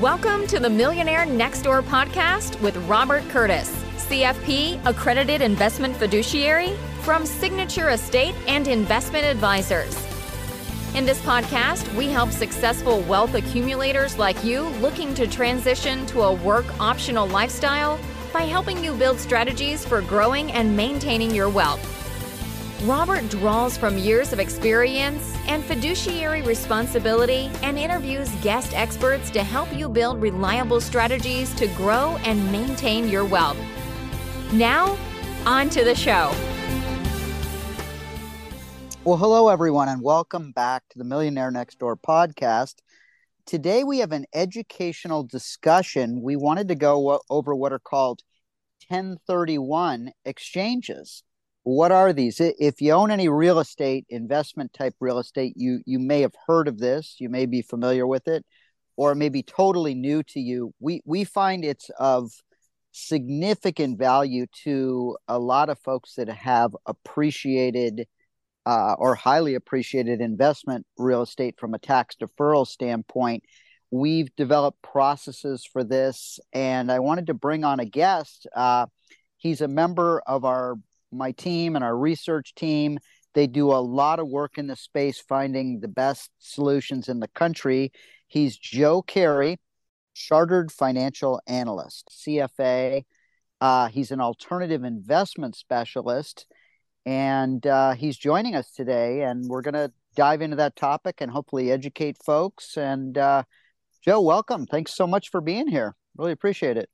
Welcome to the Millionaire Next Door podcast with Robert Curtiss, CFP accredited investment fiduciary from Signature Estate and Investment Advisors. In this podcast, we help successful wealth accumulators like you looking to transition to a work optional lifestyle by helping you build strategies for growing and maintaining your wealth. Robert draws from years of experience and fiduciary responsibility and interviews guest experts to help you build reliable strategies to grow and maintain your wealth. Now, on to the show. Well, hello, everyone, and welcome back to the Millionaire Next Door podcast. Today, we have an educational discussion. We wanted to go over what are called 1031 exchanges what are these? If you own any real estate investment type real estate you you may have heard of this you may be familiar with it or it may be totally new to you. We we find it's of significant value to a lot of folks that have appreciated uh, or highly appreciated investment real estate from a tax deferral standpoint. We've developed processes for this and i wanted to bring on a guest. Uh, he's a member of our my team and our research team. They do a lot of work in the space finding the best solutions in the country. He's joe carey chartered financial analyst cfa uh, he's an alternative investment specialist and uh, he's joining us today and we're going to dive into that topic and hopefully educate folks. And uh, joe welcome. Thanks so much for being here. Really appreciate it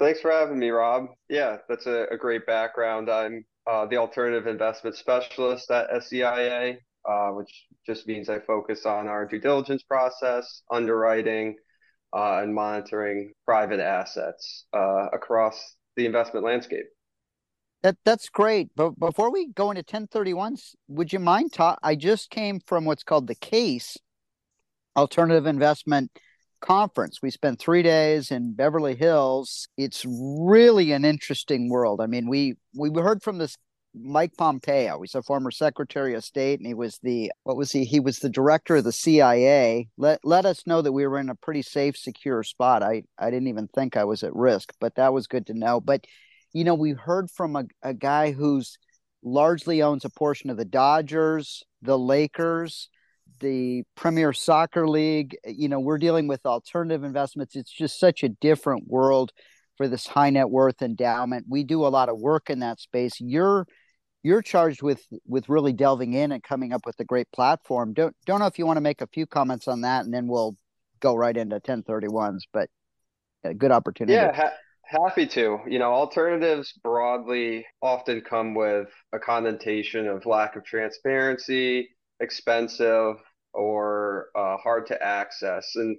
Thanks for having me, Rob. Yeah, that's a, a great background. I'm uh, the alternative investment specialist at SEIA, uh, which just means I focus on our due diligence process, underwriting, uh, and monitoring private assets uh, across the investment landscape. That that's great. But before we go into 1031s, would you mind? I just came from what's called the CAIS alternative investment conference. We spent three days in Beverly Hills. It's really an interesting world. I mean, we we heard from this Mike Pompeo. He's a former Secretary of State, and he was the what was he? He was the director of the CIA. Let let us know that we were in a pretty safe, secure spot. I I didn't even think I was at risk, but that was good to know. But you know, we heard from a, a guy who's largely owns a portion of the Dodgers, the Lakers, the Premier Soccer League. Eh, you know, we're dealing with alternative investments. It's just such a different world for this high net worth endowment. We do a lot of work in that space. You're you're charged with with really delving in and coming up with a great platform. Don't don't know if you want to make a few comments on that, and then we'll go right into 1031s. But a good opportunity. Yeah. Ha- happy to. You know, alternatives broadly often come with a connotation of lack of transparency, expensive, or uh, hard to access. And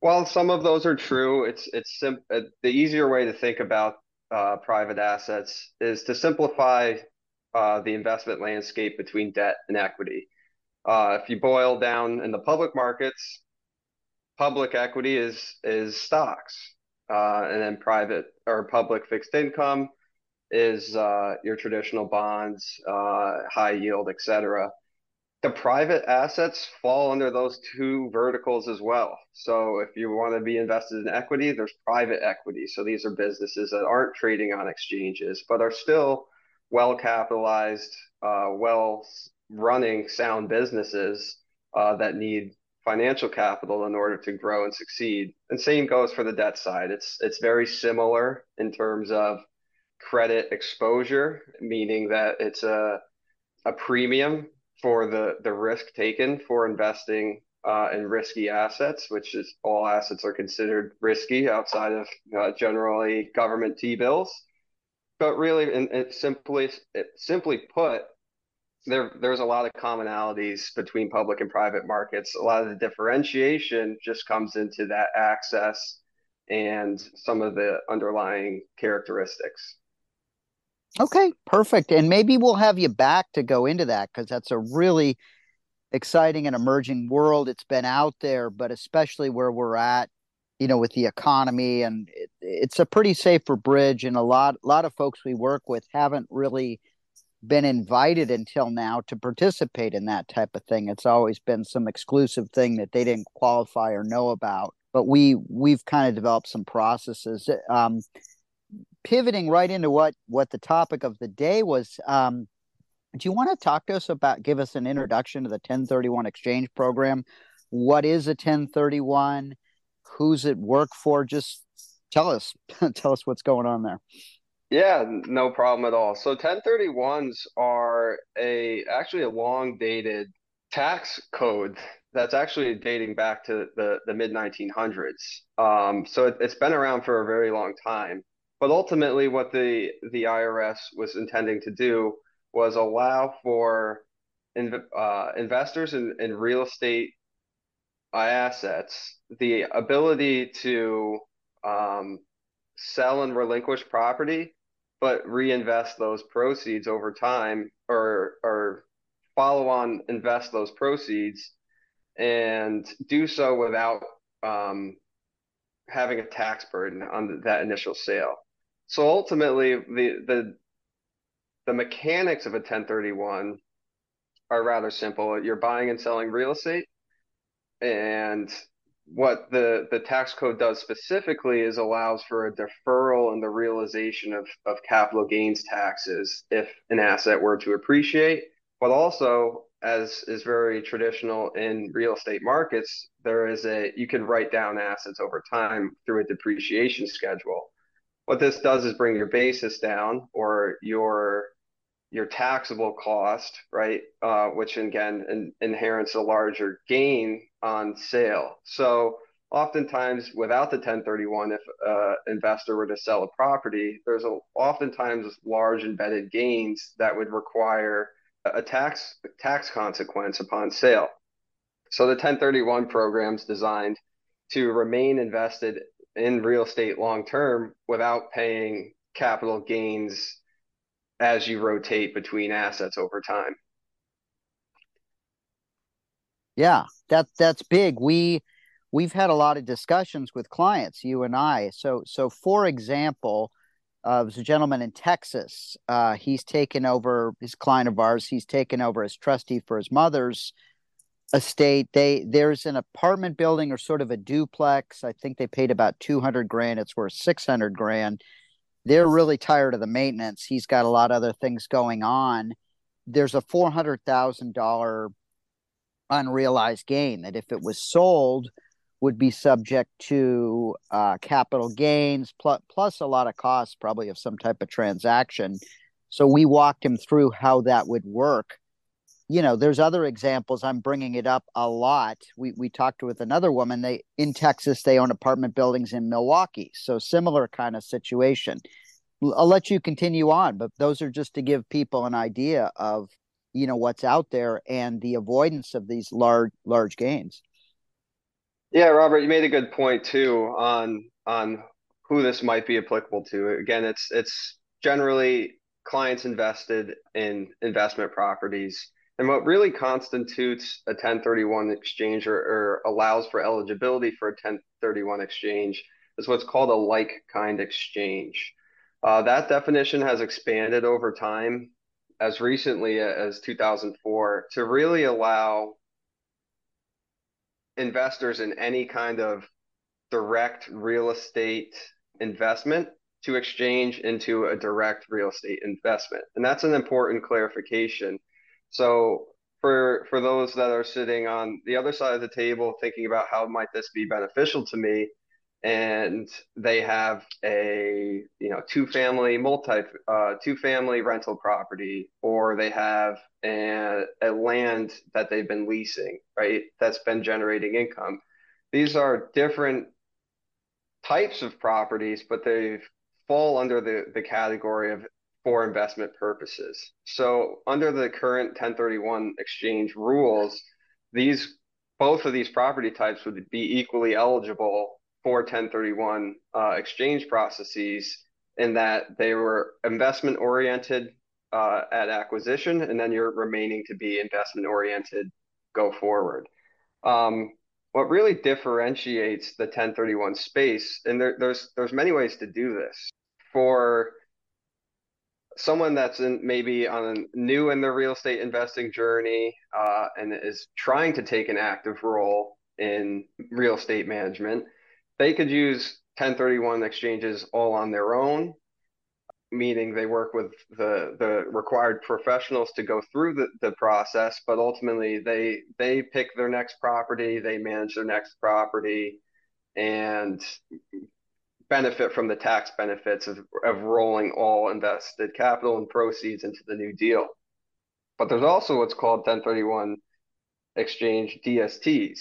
while some of those are true, it's it's sim- uh, the easier way to think about uh, private assets is to simplify uh, the investment landscape between debt and equity. Uh, if you boil down in the public markets, public equity is is stocks, and then private or public fixed income is your traditional bonds, high yield, et cetera the private assets fall under those two verticals as well. So if you want to be invested in equity, there's private equity. So these are businesses that aren't trading on exchanges, but are still well capitalized, uh, well running sound businesses uh, that need financial capital in order to grow and succeed. And same goes for the debt side. It's it's very similar in terms of credit exposure, meaning that it's a a premium for the the risk taken for investing uh, in risky assets, which is all assets are considered risky outside of uh, generally government T bills. But really, and it simply simply put, there there's a lot of commonalities between public and private markets. A lot of the differentiation just comes into that access and some of the underlying characteristics. Okay, perfect. And maybe we'll have you back to go into that because that's a really exciting and emerging world. It's been out there, but especially where we're at, you know, with the economy, and it, it's a pretty safer bridge. And a lot, lot of folks we work with haven't really been invited until now to participate in that type of thing. It's always been some exclusive thing that they didn't qualify or know about. but we we've kind of developed some processes. Um, pivoting right into what what the topic of the day was. Um, do you want to talk to us about give us an introduction to the 1031 exchange program? What is a 1031? Who's it work for? Just tell us tell us what's going on there. Yeah, no problem at all. So 1031s are a actually a long dated tax code that's actually dating back to the, the mid 1900s. Um, so it, it's been around for a very long time. But ultimately, what the the IRS was intending to do was allow for uh, investors in, in real estate assets the ability to um, sell and relinquish property, but reinvest those proceeds over time or or follow on invest those proceeds and do so without um, having a tax burden on that initial sale. So ultimately, the the the mechanics of a 1031 are rather simple. You're buying and selling real estate, and what the the tax code does specifically is allows for a deferral in the realization of of capital gains taxes if an asset were to appreciate, but also as is very traditional in real estate markets, there is a you can write down assets over time through a depreciation schedule. What this does is bring your basis down or your your taxable cost, right? Uh, which again in, inherits a larger gain on sale. So oftentimes without the 1031, if an uh, investor were to sell a property, there's a, oftentimes large embedded gains that would require a tax tax consequence upon sale. So the 1031 program is designed to remain invested in real estate long term without paying capital gains as you rotate between assets over time. Yeah, that that's big. We we've had a lot of discussions with clients, you and I. So so for example, uh, there's a gentleman in Texas. Uh, he's taken over his client of ours. He's taken over as trustee for his mother's estate. They there's an apartment building or sort of a duplex. I think they paid about two hundred grand. It's worth six hundred grand they're really tired of the maintenance. He's got a lot of other things going on. There's a four hundred thousand dollar unrealized gain that if it was sold would be subject to uh, capital gains plus, plus a lot of costs probably of some type of transaction so we walked him through how that would work you know there's other examples i'm bringing it up a lot. We we talked with another woman they in texas they own apartment buildings in milwaukee so similar kind of situation. I'll let you continue on but those are just to give people an idea of you know what's out there and the avoidance of these large large gains. Yeah robert you made a good point too on on who this might be applicable to. Again it's it's generally clients invested in investment properties and what really constitutes a 1031 exchange or, or, allows for eligibility for a 1031 exchange is what's called a like kind exchange. Uh, that definition has expanded over time as recently as 2004 to really allow investors in any kind of direct real estate investment to exchange into a direct real estate investment. And that's an important clarification so for for those that are sitting on the other side of the table thinking about how might this be beneficial to me and they have a you know two family multi uh, two family rental property or they have a, a land that they've been leasing right that's been generating income these are different types of properties but they fall under the, the category of for investment purposes. So under the current 1031 exchange rules, these both of these property types would be equally eligible for 1031 uh, exchange processes in that they were investment oriented uh, at acquisition, and then you're remaining to be investment oriented go forward. Um, what really differentiates the 1031 space, and there, there's there's many ways to do this. For someone that's in maybe on a new in their real estate investing journey uh, and is trying to take an active role in real estate management they could use 1031 exchanges all on their own, meaning they work with the the required professionals to go through the, the process, but ultimately they they pick their next property, they manage their next property, and benefit from the tax benefits of, of rolling all invested capital and proceeds into the new deal. But there's also what's called 1031 exchange DSTs.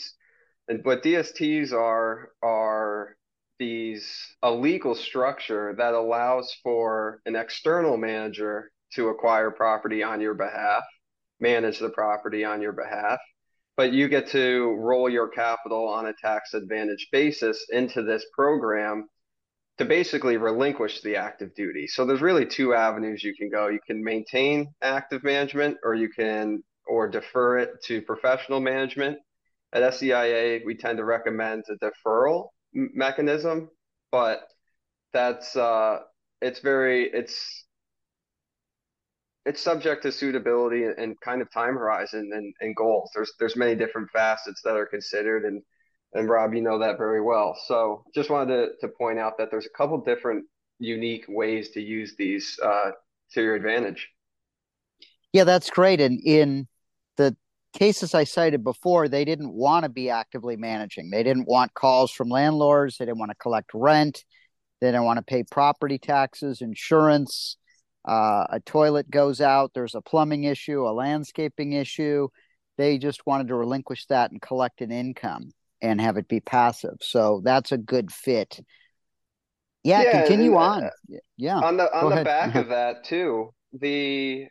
And what DSTs are are these a legal structure that allows for an external manager to acquire property on your behalf, manage the property on your behalf, but you get to roll your capital on a tax advantage basis into this program to basically relinquish the active duty. So there's really two avenues you can go. You can maintain active management or you can or defer it to professional management. At SEIA, we tend to recommend a deferral mechanism, but that's uh, it's very it's it's subject to suitability and kind of time horizon and, and goals. There's there's many different facets that are considered and and Rob, you know that very well. So just wanted to, to point out that there's a couple different unique ways to use these uh, to your advantage. Yeah, that's great. And in the cases I cited before, they didn't want to be actively managing. They didn't want calls from landlords. They didn't want to collect rent. They didn't want to pay property taxes, insurance. Uh, a toilet goes out. There's a plumbing issue, a landscaping issue. They just wanted to relinquish that and collect an income and have it be passive. So that's a good fit. Yeah, yeah continue uh, on. yeah. On the on Go the ahead. back of that too, the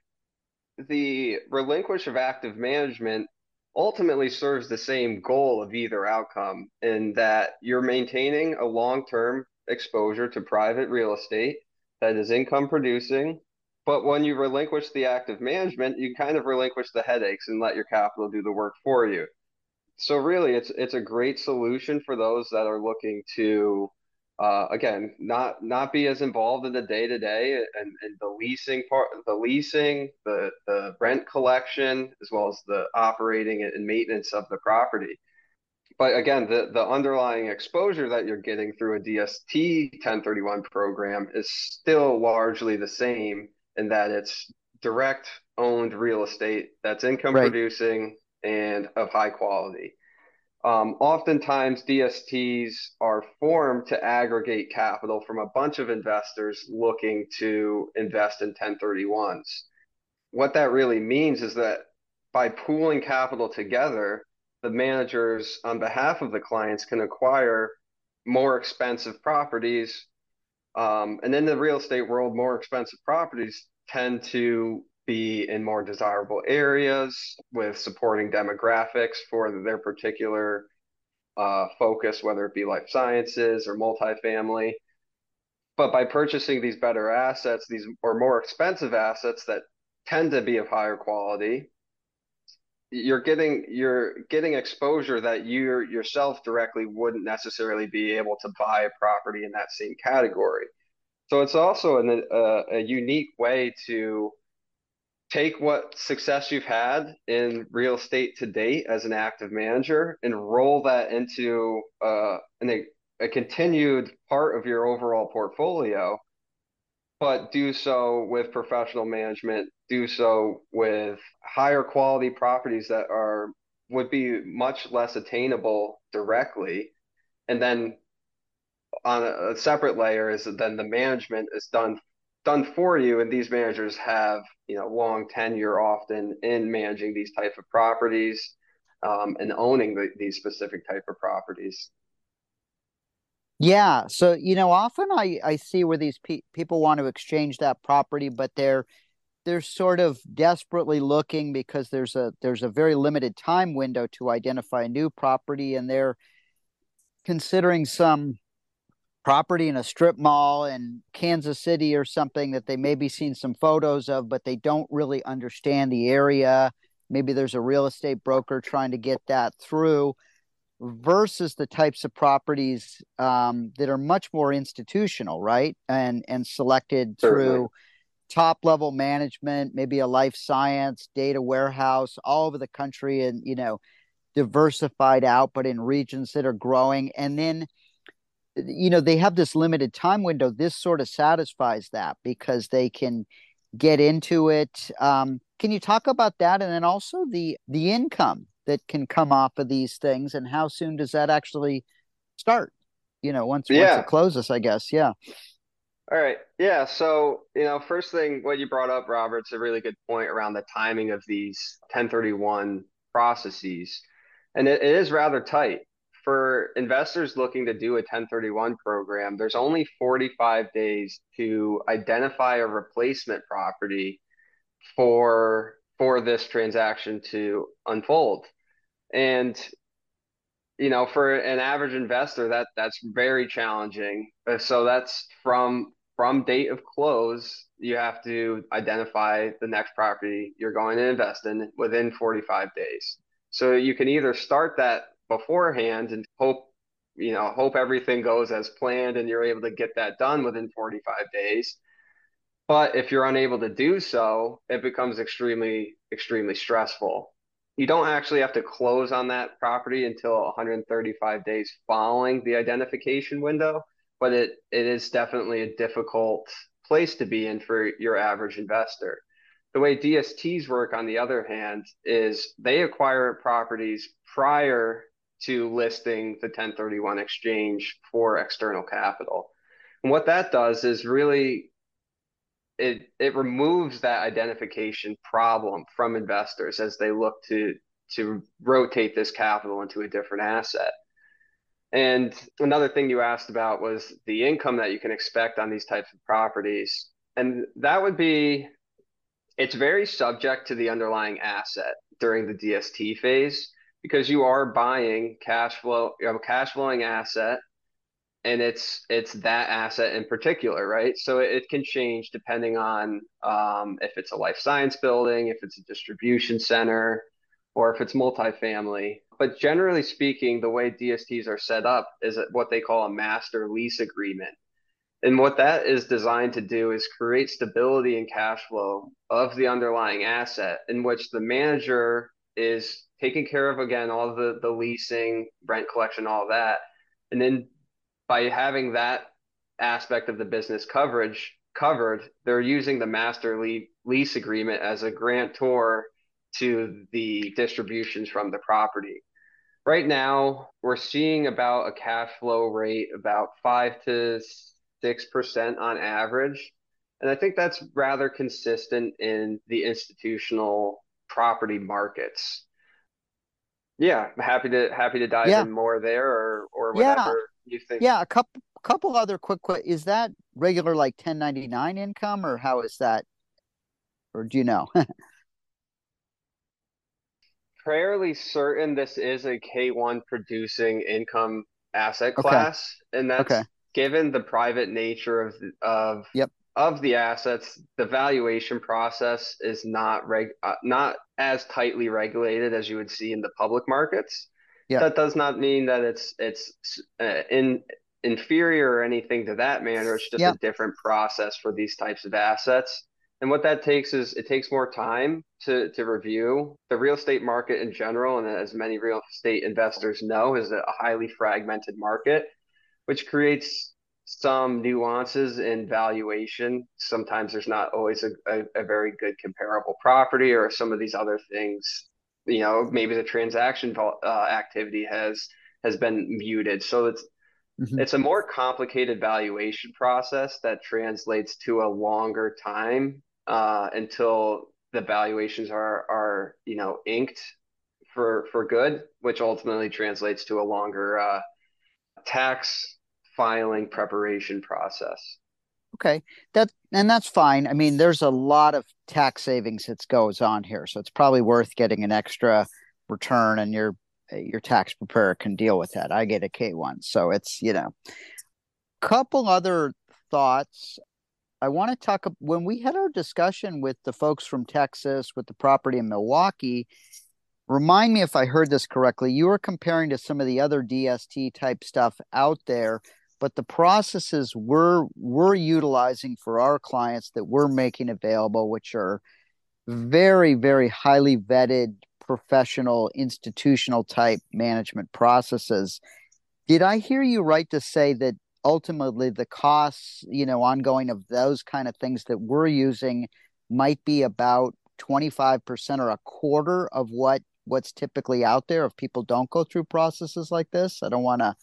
the relinquish of active management ultimately serves the same goal of either outcome in that you're maintaining a long-term exposure to private real estate that is income producing but when you relinquish the active management you kind of relinquish the headaches and let your capital do the work for you so really, it's it's a great solution for those that are looking to, uh, again, not not be as involved in the day to day and and the leasing part, the leasing, the the rent collection, as well as the operating and maintenance of the property. But again, the the underlying exposure that you're getting through a DST 1031 program is still largely the same in that it's direct owned real estate that's income right. producing and of high quality. Um, oftentimes, DSTs are formed to aggregate capital from a bunch of investors looking to invest in 1031s. What that really means is that by pooling capital together, the managers on behalf of the clients can acquire more expensive properties. Um, and in the real estate world, more expensive properties tend to be in more desirable areas with supporting demographics for their particular uh, focus, whether it be life sciences or multifamily. But by purchasing these better assets, these or more expensive assets that tend to be of higher quality, you're getting you're getting exposure that you yourself directly wouldn't necessarily be able to buy a property in that same category. So it's also an, a, a unique way to take what success you've had in real estate to date as an active manager and roll that into uh, an, a continued part of your overall portfolio, but do so with professional management, do so with higher quality properties that are would be much less attainable directly. And then on a, a separate layer is then the management is done done for you and these managers have you know long tenure often in managing these type of properties um, and owning the, these specific type of properties. Yeah so you know often i i see where these pe- people want to exchange that property but they're they're sort of desperately looking because there's a there's a very limited time window to identify a new property and they're considering some property in a strip mall in Kansas City or something that they maybe seen some photos of, but they don't really understand the area. Maybe there's a real estate broker trying to get that through versus the types of properties um, that are much more institutional, right? And and selected Certainly. through top level management, maybe a life science data warehouse all over the country and you know diversified out, but in regions that are growing. And then you know they have this limited time window. This sort of satisfies that because they can get into it. Um, can you talk about that and then also the the income that can come off of these things and how soon does that actually start? You know once, yeah. once it closes i guess. Yeah. All right. Yeah. So you know first thing what you brought up robert's a really good point around the timing of these 1031 processes. And it, it is rather tight for investors looking to do a 1031 program, there's only 45 days to identify a replacement property for for this transaction to unfold. And you know, for an average investor, that that's very challenging. Uh, so that's from from date of close, you have to identify the next property you're going to invest in within 45 days. So you can either start that beforehand and hope you know hope everything goes as planned and you're able to get that done within 45 days. But if you're unable to do so it becomes extremely extremely stressful. You don't actually have to close on that property until 135 days following the identification window but it it is definitely a difficult place to be in for your average investor. The way DSTs work, on the other hand, is they acquire properties prior to listing the 1031 exchange for external capital. And what that does is really it it removes that identification problem from investors as they look to to rotate this capital into a different asset. And another thing you asked about was the income that you can expect on these types of properties. And that would be it's very subject to the underlying asset during the DST phase because you are buying cash flow, you have a cash flowing asset and it's it's that asset in particular, right? So it, it can change depending on um, if it's a life science building, if it's a distribution center, or if it's multifamily. But generally speaking, the way DSTs are set up is what they call a master lease agreement. And what that is designed to do is create stability and cash flow of the underlying asset in which the manager is taking care of again all the the leasing, rent collection, all that, and then by having that aspect of the business coverage covered, they're using the master lease agreement as a grantor to the distributions from the property. Right now, we're seeing about a cash flow rate about five to six percent on average. And I think that's rather consistent in the institutional property markets. Yeah, happy to happy to dive yeah. in more there or or whatever yeah. you think. Yeah, a couple couple other quick is that regular like 1099 income or how is that or do you know? Fairly certain this is a K1 producing income asset class okay. and that's okay. given the private nature of of yep of the assets, the valuation process is not reg uh, not as tightly regulated as you would see in the public markets. Yeah. That does not mean that it's it's uh, in inferior or anything to that manner. It's just yeah. a different process for these types of assets. And what that takes is it takes more time to to review the real estate market in general, and as many real estate investors know, is a highly fragmented market, which creates some nuances in valuation. Sometimes there's not always a, a, a, very good comparable property or some of these other things. You know, maybe the transaction uh, activity has has been muted. So it's mm-hmm. it's a more complicated valuation process that translates to a longer time uh, until the valuations are are you know inked for for good, which ultimately translates to a longer uh, tax filing preparation process. Okay, that and that's fine. I mean, there's a lot of tax savings that goes on here, so it's probably worth getting an extra return, and your your tax preparer can deal with that. I get a K one, so it's you know, couple other thoughts. I want to talk when we had our discussion with the folks from Texas with the property in Milwaukee. Remind me if I heard this correctly. You were comparing to some of the other DST type stuff out there but the processes we're we're utilizing for our clients that we're making available which are very very highly vetted professional institutional type management processes did i hear you right to say that ultimately the costs, you know, ongoing of those kind of things that we're using might be about 25% or a quarter of what what's typically out there if people don't go through processes like this. I don't want to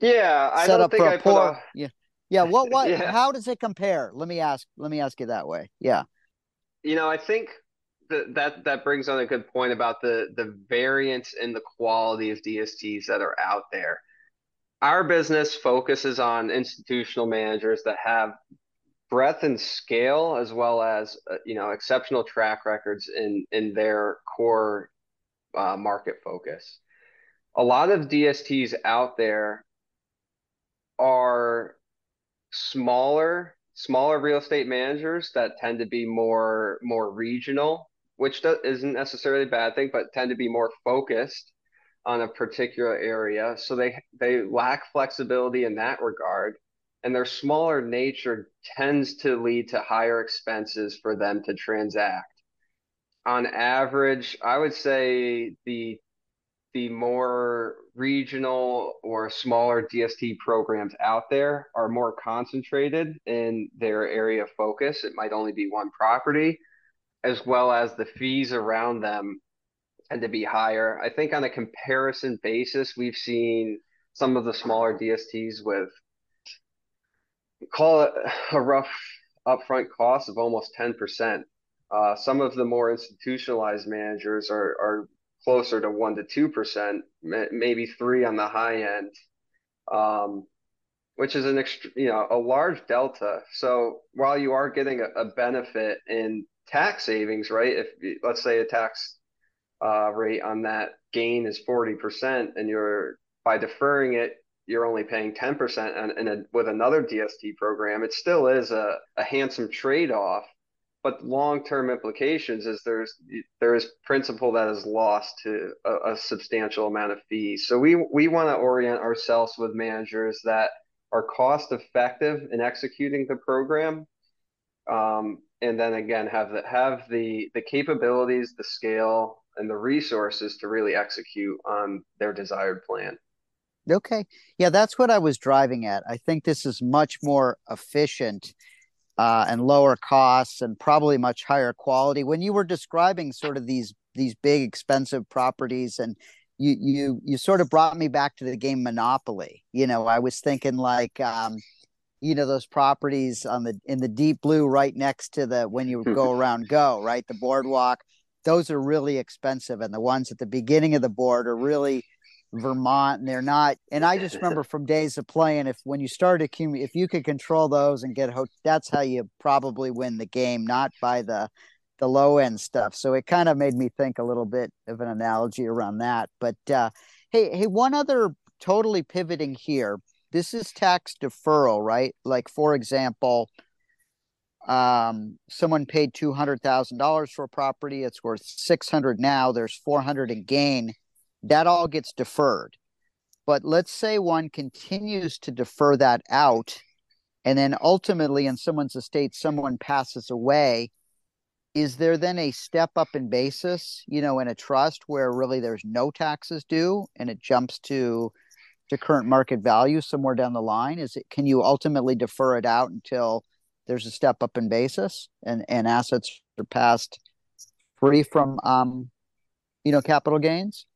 yeah, I don't think I a... yeah. Yeah, what what yeah. how does it compare? Let me ask let me ask you that way. Yeah. You know, I think that that that brings on a good point about the the variance in the quality of DSTs that are out there. Our business focuses on institutional managers that have breadth and scale as well as uh, you know exceptional track records in in their core uh, market focus. A lot of DSTs out there are smaller smaller real estate managers that tend to be more more regional, which isn't necessarily a bad thing, but tend to be more focused on a particular area. So they they lack flexibility in that regard, and their smaller nature tends to lead to higher expenses for them to transact. On average, I would say the the more regional or smaller DST programs out there are more concentrated in their area of focus. It might only be one property, as well as the fees around them tend to be higher. I think on a comparison basis, we've seen some of the smaller DSTs with call it a rough upfront cost of almost 10%. Uh, some of the more institutionalized managers are, are closer to one to two percent, maybe three on the high end, um, which is an ext- you know a large delta. So while you are getting a, a benefit in tax savings, right? If let's say a tax uh, rate on that gain is forty percent, and you're by deferring it, you're only paying 10% and, and with another DST program, it still is a, a handsome trade off but long-term implications is there's there is principal that is lost to a, a substantial amount of fees. So we we want to orient ourselves with managers that are cost effective in executing the program, um, and then again have the have the the capabilities, the scale, and the resources to really execute on their desired plan. Okay, yeah, that's what I was driving at. I think this is much more efficient uh, and lower costs and probably much higher quality. When you were describing sort of these these big expensive properties and you you you sort of brought me back to the game Monopoly. You know, I was thinking like um, you know those properties on the in the deep blue right next to the when you go around go right the boardwalk. Those are really expensive, and the ones at the beginning of the board are really Vermont, and they're not. And I just remember from days of playing, if when you start accumulate, if you could control those and get, that's how you probably win the game, not by the the low end stuff. So it kind of made me think a little bit of an analogy around that. But uh, hey, hey, one other totally pivoting here. This is tax deferral, right? Like for example, um, someone paid two hundred thousand dollars for a property. It's worth six hundred now. There's four hundred in gain that all gets deferred. But let's say one continues to defer that out, and then ultimately in someone's estate, someone passes away. Is there then a step up in basis, you know, in a trust where really there's no taxes due and it jumps to to current market value somewhere down the line? Is it can you ultimately defer it out until there's a step up in basis and and assets are passed free from um you know capital gains?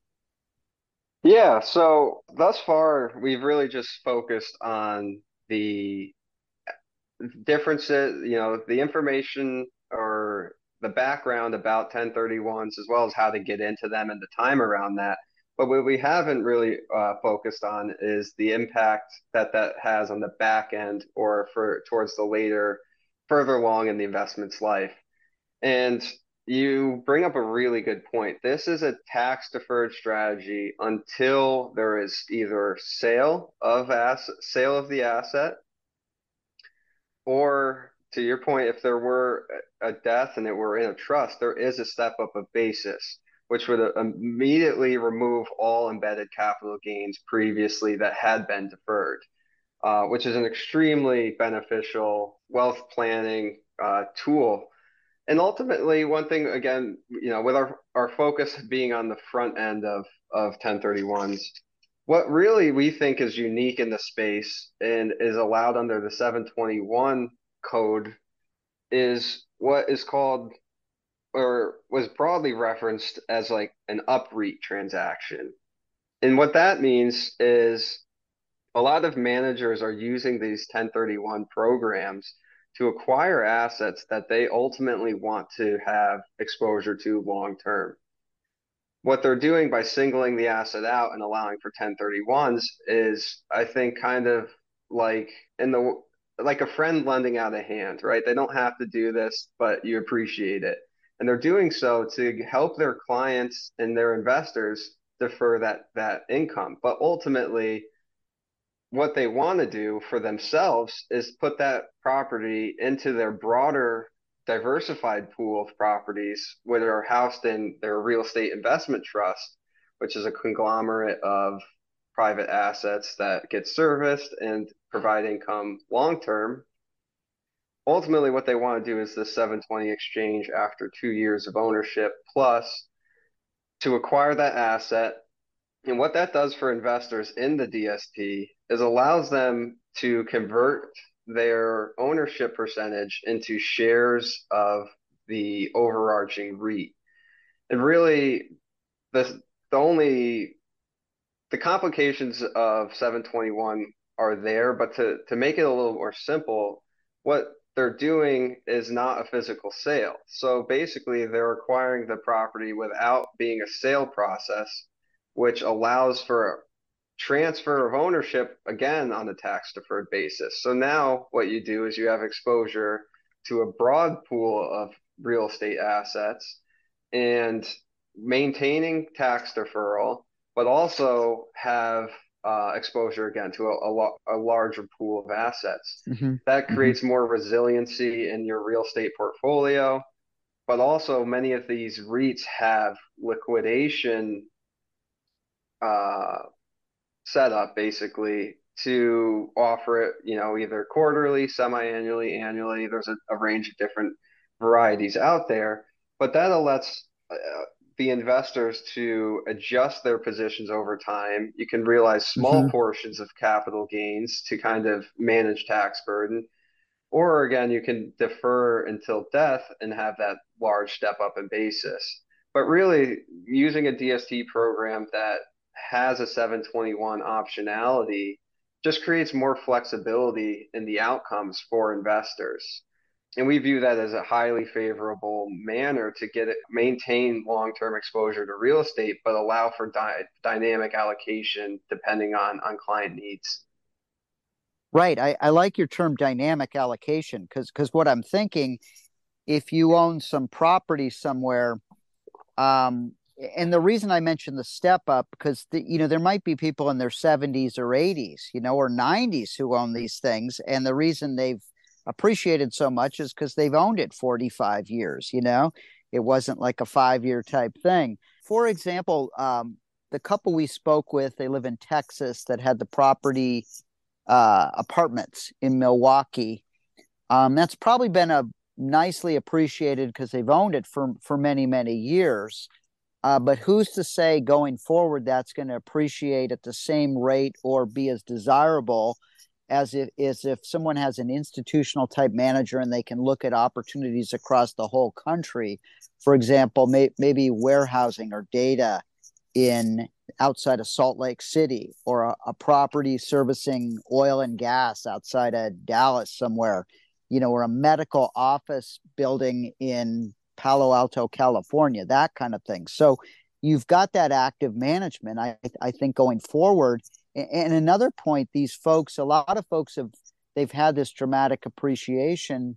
Yeah, so thus far, we've really just focused on the differences, you know, the information or the background about 1031s, as well as how to get into them and the time around that. But what we haven't really uh, focused on is the impact that that has on the back end or for towards the later, further along in the investment's life. And you bring up a really good point. This is a tax deferred strategy until there is either sale of asset, sale of the asset, or to your point, if there were a death and it were in a trust, there is a step up of basis, which would immediately remove all embedded capital gains previously that had been deferred, uh, which is an extremely beneficial wealth planning uh, tool and ultimately one thing again you know with our our focus being on the front end of of 1031s what really we think is unique in the space and is allowed under the 721 code is what is called or was broadly referenced as like an UPREIT transaction. And what that means is a lot of managers are using these 1031 programs to acquire assets that they ultimately want to have exposure to long term. What they're doing by singling the asset out and allowing for 1031s is, I think, kind of like in the like a friend lending out a hand, right? They don't have to do this, but you appreciate it. And they're doing so to help their clients and their investors defer that that income. But ultimately, what they want to do for themselves is put that property into their broader diversified pool of properties where they're housed in their real estate investment trust, which is a conglomerate of private assets that get serviced and provide income long term. Ultimately, what they want to do is the 720 exchange after two years of ownership, plus to acquire that asset. And what that does for investors in the DST is allows them to convert their ownership percentage into shares of the overarching REIT. And really, the the only the complications of 721 are there, but to to make it a little more simple, what they're doing is not a physical sale. So basically, they're acquiring the property without being a sale process, which allows for transfer of ownership again on a tax deferred basis. So now what you do is you have exposure to a broad pool of real estate assets and maintaining tax deferral, but also have uh, exposure again to a, a, a, larger pool of assets. Mm-hmm. That mm-hmm. creates mm-hmm. more resiliency in your real estate portfolio. But also, many of these REITs have liquidation uh, setup basically to offer it, you know, either quarterly, semi-annually, annually. There's a, a range of different varieties out there, but that lets uh, the investors to adjust their positions over time. You can realize small mm-hmm. portions of capital gains to kind of manage tax burden. Or again, you can defer until death and have that large step up in basis. But really, using a DST program that has a 721 optionality just creates more flexibility in the outcomes for investors. And we view that as a highly favorable manner to get it, maintain long-term exposure to real estate, but allow for di- dynamic allocation depending on, on client needs. Right. I, I like your term dynamic allocation because because what I'm thinking, if you own some property somewhere, um, and the reason I mentioned the step up because the, you know there might be people in their 70s or 80s, you know, or 90s who own these things, and the reason they've appreciated so much is because they've owned it 45 years. You know, it wasn't like a five year type thing. For example, um, the couple we spoke with, they live in Texas that had the property uh, apartments in Milwaukee. Um, that's probably been a nicely appreciated because they've owned it for for many many years uh, but who's to say going forward that's going to appreciate at the same rate or be as desirable as if, as if someone has an institutional type manager and they can look at opportunities across the whole country? For example, may, maybe warehousing or data in outside of Salt Lake City or a, a property servicing oil and gas outside of Dallas somewhere, you know, or a medical office building in Palo Alto, California, that kind of thing. So you've got that active management, I, I think, going forward. And another point, these folks, a lot of folks have they've had this dramatic appreciation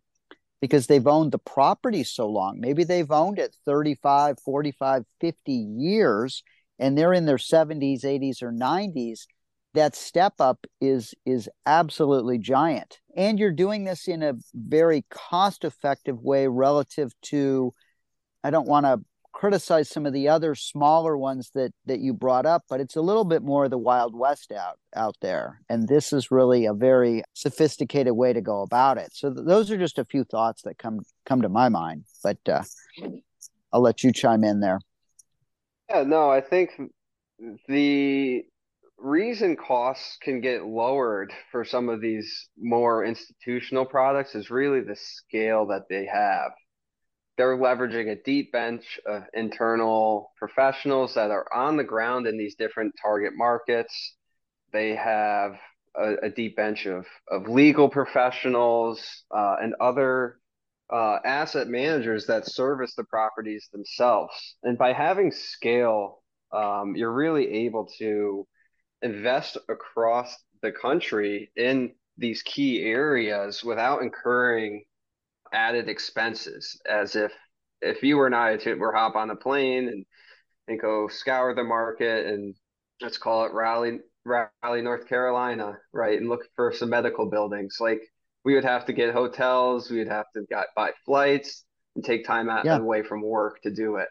because they've owned the property so long. Maybe they've owned it 35, 45, 50 years and they're in their 70s, 80s or 90s that step up is is absolutely giant. And you're doing this in a very cost effective way relative to i don't want to criticize some of the other smaller ones that that you brought up but it's a little bit more the wild west out out there. And this is really a very sophisticated way to go about it. So th- those are just a few thoughts that come come to my mind but uh, i'll let you chime in there. Yeah no i think the reason costs can get lowered for some of these more institutional products is really the scale that they have. They're leveraging a deep bench of internal professionals that are on the ground in these different target markets. They have a, a deep bench of, of legal professionals uh, and other uh, asset managers that service the properties themselves. And by having scale, um, you're really able to invest across the country in these key areas without incurring added expenses as if if you were not to were hop on a plane and and go scour the market and let's call it Raleigh Raleigh North Carolina right and look for some medical buildings like we would have to get hotels we would have to get, buy flights and take time out yeah. away from work to do it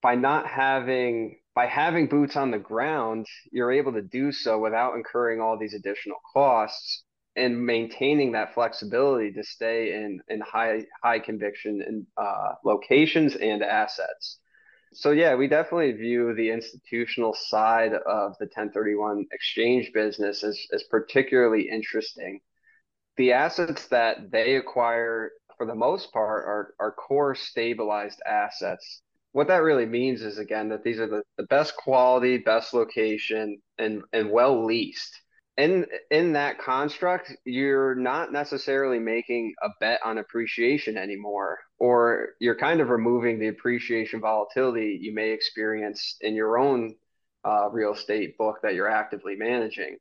by not having by having boots on the ground, you're able to do so without incurring all these additional costs and maintaining that flexibility to stay in in high high conviction in uh, locations and assets. So yeah, we definitely view the institutional side of the 1031 exchange business as, as particularly interesting. The assets that they acquire for the most part are, are core stabilized assets what that really means is again that these are the, the best quality, best location, and and well leased. In in that construct, you're not necessarily making a bet on appreciation anymore, or you're kind of removing the appreciation volatility you may experience in your own uh, real estate book that you're actively managing.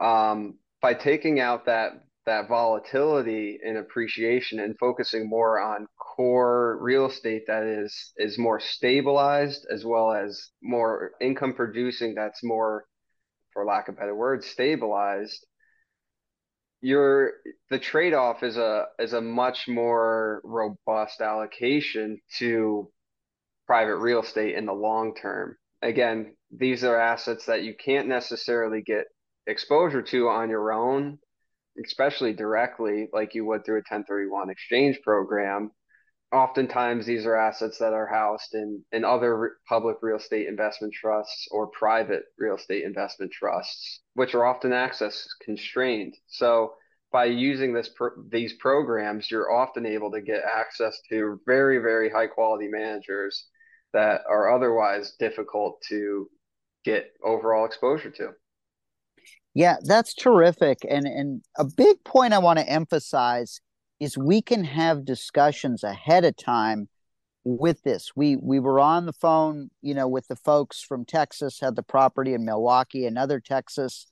Um, by taking out that that volatility and appreciation and focusing more on core real estate that is is more stabilized as well as more income producing that's more for lack of better words stabilized your the trade-off is a is a much more robust allocation to private real estate in the long term. Again these are assets that you can't necessarily get exposure to on your own especially directly like you would through a 1031 exchange program oftentimes these are assets that are housed in in other re- public real estate investment trusts or private real estate investment trusts which are often access constrained. So by using this pro- these programs you're often able to get access to very very high quality managers that are otherwise difficult to get overall exposure to yeah, that's terrific. And and a big point I want to emphasize is we can have discussions ahead of time with this. We we were on the phone, you know, with the folks from Texas, had the property in Milwaukee, another Texas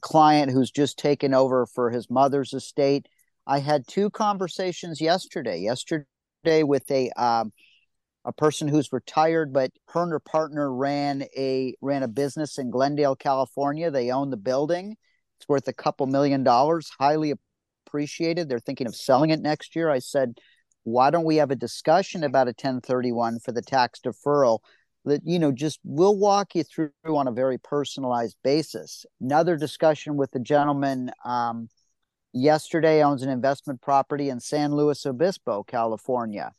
client who's just taken over for his mother's estate. I had two conversations yesterday. Yesterday with a um, a person who's retired, but her and her partner ran a ran a business in Glendale, California. They own the building. It's worth a couple million dollars, highly appreciated. They're thinking of selling it next year. I said, why don't we have a discussion about a 1031 for the tax deferral? That you know, just we'll walk you through on a very personalized basis. Another discussion with the gentleman um, yesterday owns an investment property in San Luis Obispo, California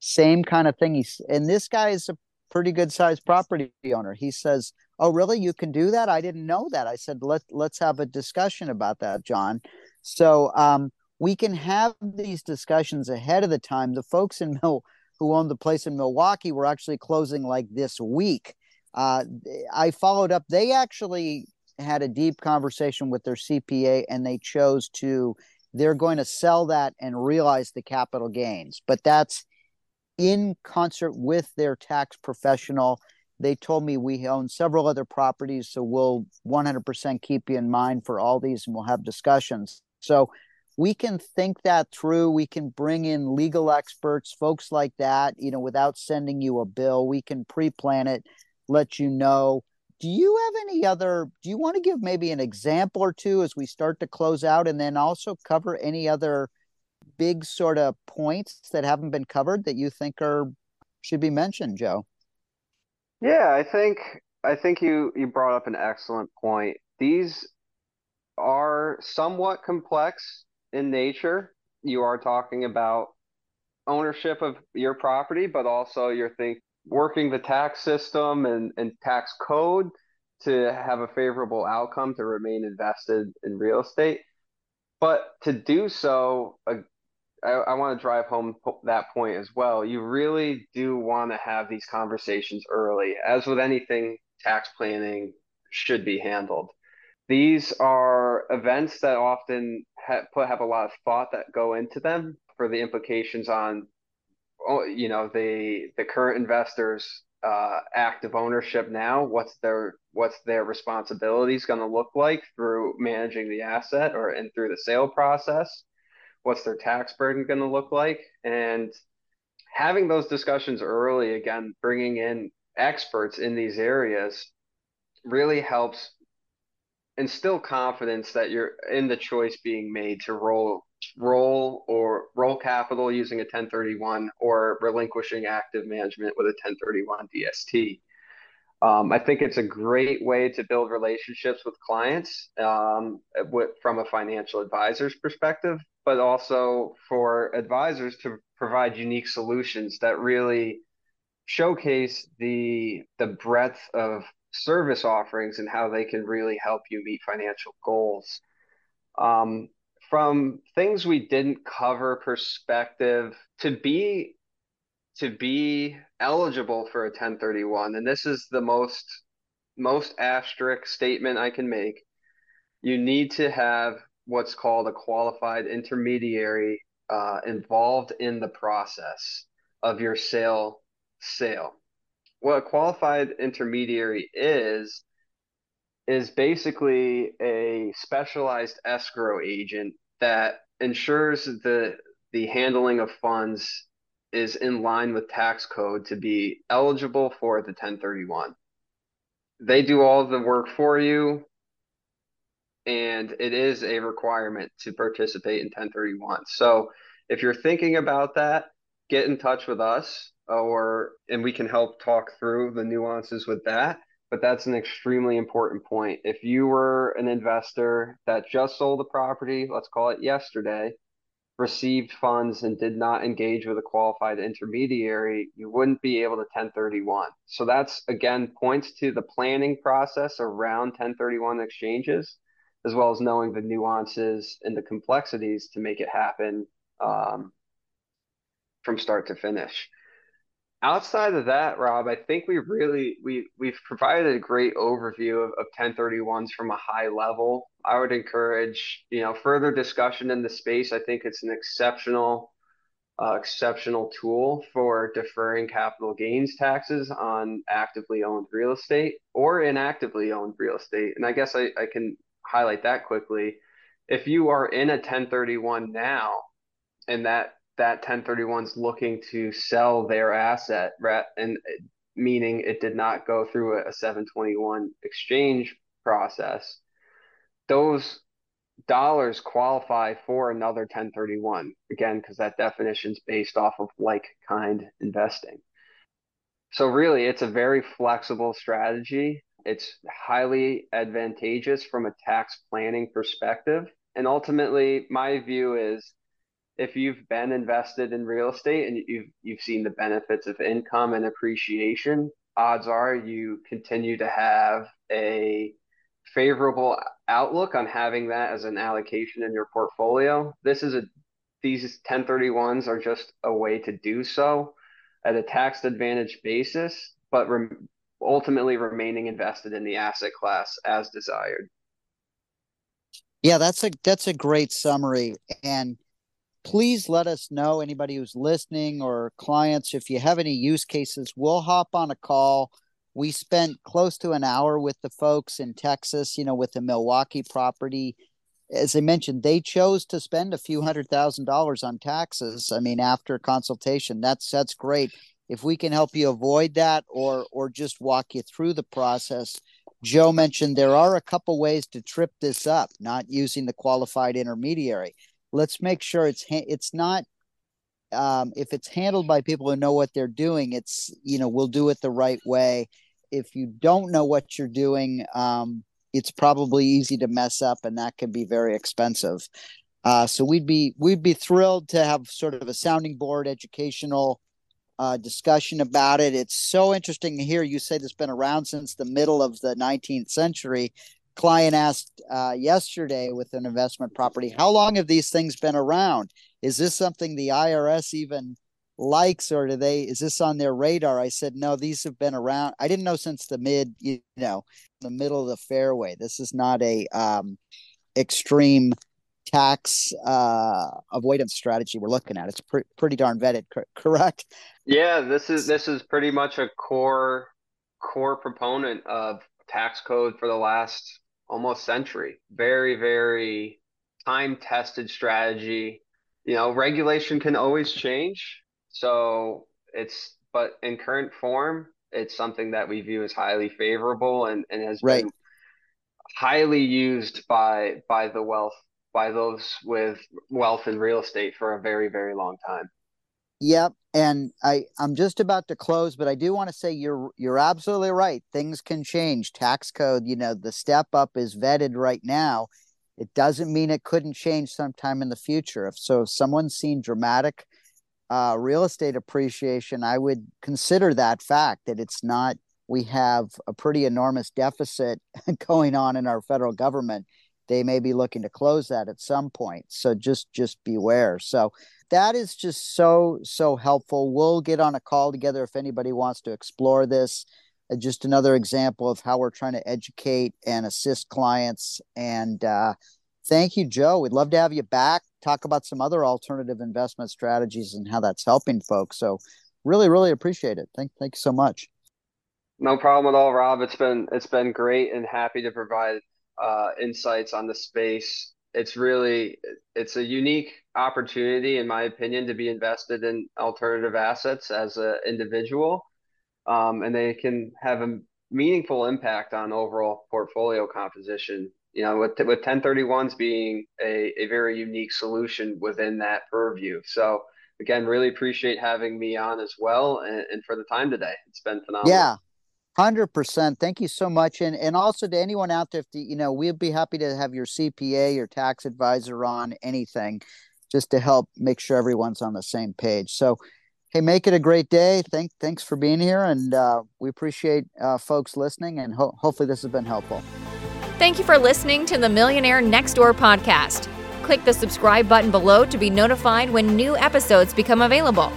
same kind of thing. He's and this guy is a pretty good sized property owner. He says, "Oh, really? You can do that? I didn't know that." I said, "Let let's have a discussion about that, John." So um, we can have these discussions ahead of the time. The folks in Mill who own the place in Milwaukee were actually closing like this week. Uh, I followed up. They actually had a deep conversation with their CPA, and they chose to. They're going to sell that and realize the capital gains, but that's in concert with their tax professional. They told me we own several other properties, so we'll 100% keep you in mind for all these and we'll have discussions. So we can think that through. We can bring in legal experts, folks like that, you know, without sending you a bill. We can pre plan it, let you know. Do you have any other? Do you want to give maybe an example or two as we start to close out and then also cover any other? Big sort of points that haven't been covered that you think are should be mentioned, Joe? Yeah, I think I think you you brought up an excellent point. These are somewhat complex in nature. You are talking about ownership of your property, but also you're think working the tax system and, and tax code. to have a favorable outcome to remain invested in real estate. But to do so, uh, I, I want to drive home that point as well. You really do want to have these conversations early. As with anything, tax planning should be handled. These are events that often have, have a lot of thought that go into them for the implications on, oh, you know, the the current investors' uh, active ownership now. What's their what's their responsibilities going to look like through managing the asset or and through the sale process? What's their tax burden going to look like? And having those discussions early, again, bringing in experts in these areas really helps instill confidence that you're in the choice being made to roll roll or roll capital using a 1031 or relinquishing active management with a 1031 DST. Um, I think it's a great way to build relationships with clients um, with, from a financial advisor's perspective, but also for advisors to provide unique solutions that really showcase the the breadth of service offerings and how they can really help you meet financial goals. Um, from things we didn't cover perspective to be to be eligible for a 1031 and this is the most most asterisk statement I can make you need to have what's called a qualified intermediary uh, involved in the process of your sale sale what a qualified intermediary is is basically a specialized escrow agent that ensures the the handling of funds is in line with tax code to be eligible for the 1031. They do all the work for you and it is a requirement to participate in 1031. So if you're thinking about that, get in touch with us or and we can help talk through the nuances with that but that's an extremely important point. If you were an investor that just sold a property let's call it yesterday received funds and did not engage with a qualified intermediary you wouldn't be able to 1031 so that's again points to the planning process around 1031 exchanges as well as knowing the nuances and the complexities to make it happen um, from start to finish outside of that, Rob, I think we really we we've provided a great overview of, of 1031s from a high level. I would encourage you know further discussion in the space. I think it's an exceptional uh, exceptional tool for deferring capital gains taxes on actively owned real estate or inactively owned real estate. And I guess I, I can highlight that quickly. If you are in a 1031 now and that that 1031's looking to sell their asset, and meaning it did not go through a 721 exchange process, those dollars qualify for another 1031 again because that definition is based off of like kind investing. So really it's a very flexible strategy. It's highly advantageous from a tax planning perspective. And ultimately my view is if you've been invested in real estate and you've you've seen the benefits of income and appreciation, odds are you continue to have a favorable outlook on having that as an allocation in your portfolio. This is a these 1031s are just a way to do so at a tax advantage basis, but ultimately remaining invested in the asset class as desired. Yeah, that's a that's a great summary and please let us know anybody who's listening or clients if you have any use cases we'll hop on a call. We spent close to an hour with the folks in texas you know with the milwaukee property. As i mentioned they chose to spend a few hundred thousand dollars on taxes i mean after consultation. That's that's great. If we can help you avoid that or or just walk you through the process joe mentioned there are a couple ways to trip this up not using the qualified intermediary let's make sure it's ha- it's not um, if it's handled by people who know what they're doing it's you know we'll do it the right way if you don't know what you're doing um, it's probably easy to mess up and that can be very expensive uh, so we'd be we'd be thrilled to have sort of a sounding board educational uh, discussion about it. It's so interesting to hear you say this has been around since the middle of the 19th century. Client asked uh, yesterday with an investment property, how long have these things been around? Is this something the IRS even likes or do they is this on their radar? I said no these have been around i didn't know since the mid you know the middle of the fairway. This is not a um extreme tax uh avoidance strategy we're looking at. It's pre- pretty darn vetted correct? Yeah this is this is pretty much a core core proponent of tax code for the last almost century very very time tested strategy you know regulation can always change so it's, but in current form, it's something that we view as highly favorable and, and has right. been highly used by by the wealth by those with wealth in real estate for a very very long time. Yep, and I I'm just about to close, but I do want to say you're you're absolutely right. Things can change. Tax code, you know, the step up is vetted right now. It doesn't mean it couldn't change sometime in the future. If so, if someone's seen dramatic uh, real estate appreciation, I would consider that fact that it's not, we have a pretty enormous deficit going on in our federal government. They may be looking to close that at some point. So just just beware. So that is just so so helpful. We'll get on a call together if anybody wants to explore this. Uh, just another example of how we're trying to educate and assist clients. And uh, thank you, Joe. We'd love to have you back talk about some other alternative investment strategies and how that's helping folks. So really, really appreciate it. Thank, thank you so much. No problem at all, Rob. It's been it's been great and happy to provide uh, insights on the space. It's really it's a unique opportunity, in my opinion, to be invested in alternative assets as an individual, um, and they can have a meaningful impact on overall portfolio composition you know, with with 1031s being a, a very unique solution within that purview. So again, really appreciate having me on as well and, and for the time today. It's been phenomenal. Yeah. Hundred percent. Thank you so much, and and also to anyone out there, if the, you know, we'd be happy to have your CPA your tax advisor on anything, just to help make sure everyone's on the same page. So, hey, make it a great day. Thank thanks for being here, and uh, we appreciate uh, folks listening, and ho- hopefully this has been helpful. Thank you for listening to the Millionaire Next Door podcast. Click the subscribe button below to be notified when new episodes become available.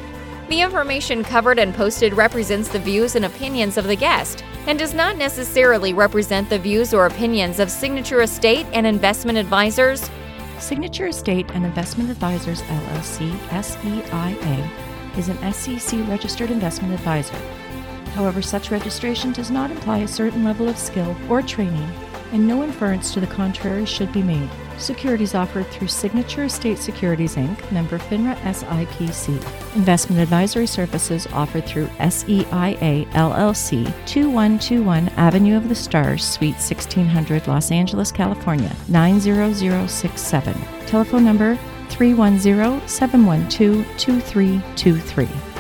The information covered and posted represents the views and opinions of the guest and does not necessarily represent the views or opinions of Signature Estate and Investment Advisors. Signature Estate and Investment Advisors LLC, SEIA, is an SEC registered investment advisor. However, such registration does not imply a certain level of skill or training and no inference to the contrary should be made. Securities offered through Signature Estate Securities Inc., member FINRA SIPC. Investment advisory services offered through SEIA LLC, 2121 Avenue of the Stars, Suite 1600, Los Angeles, California, 90067. Telephone number 310 712 2323.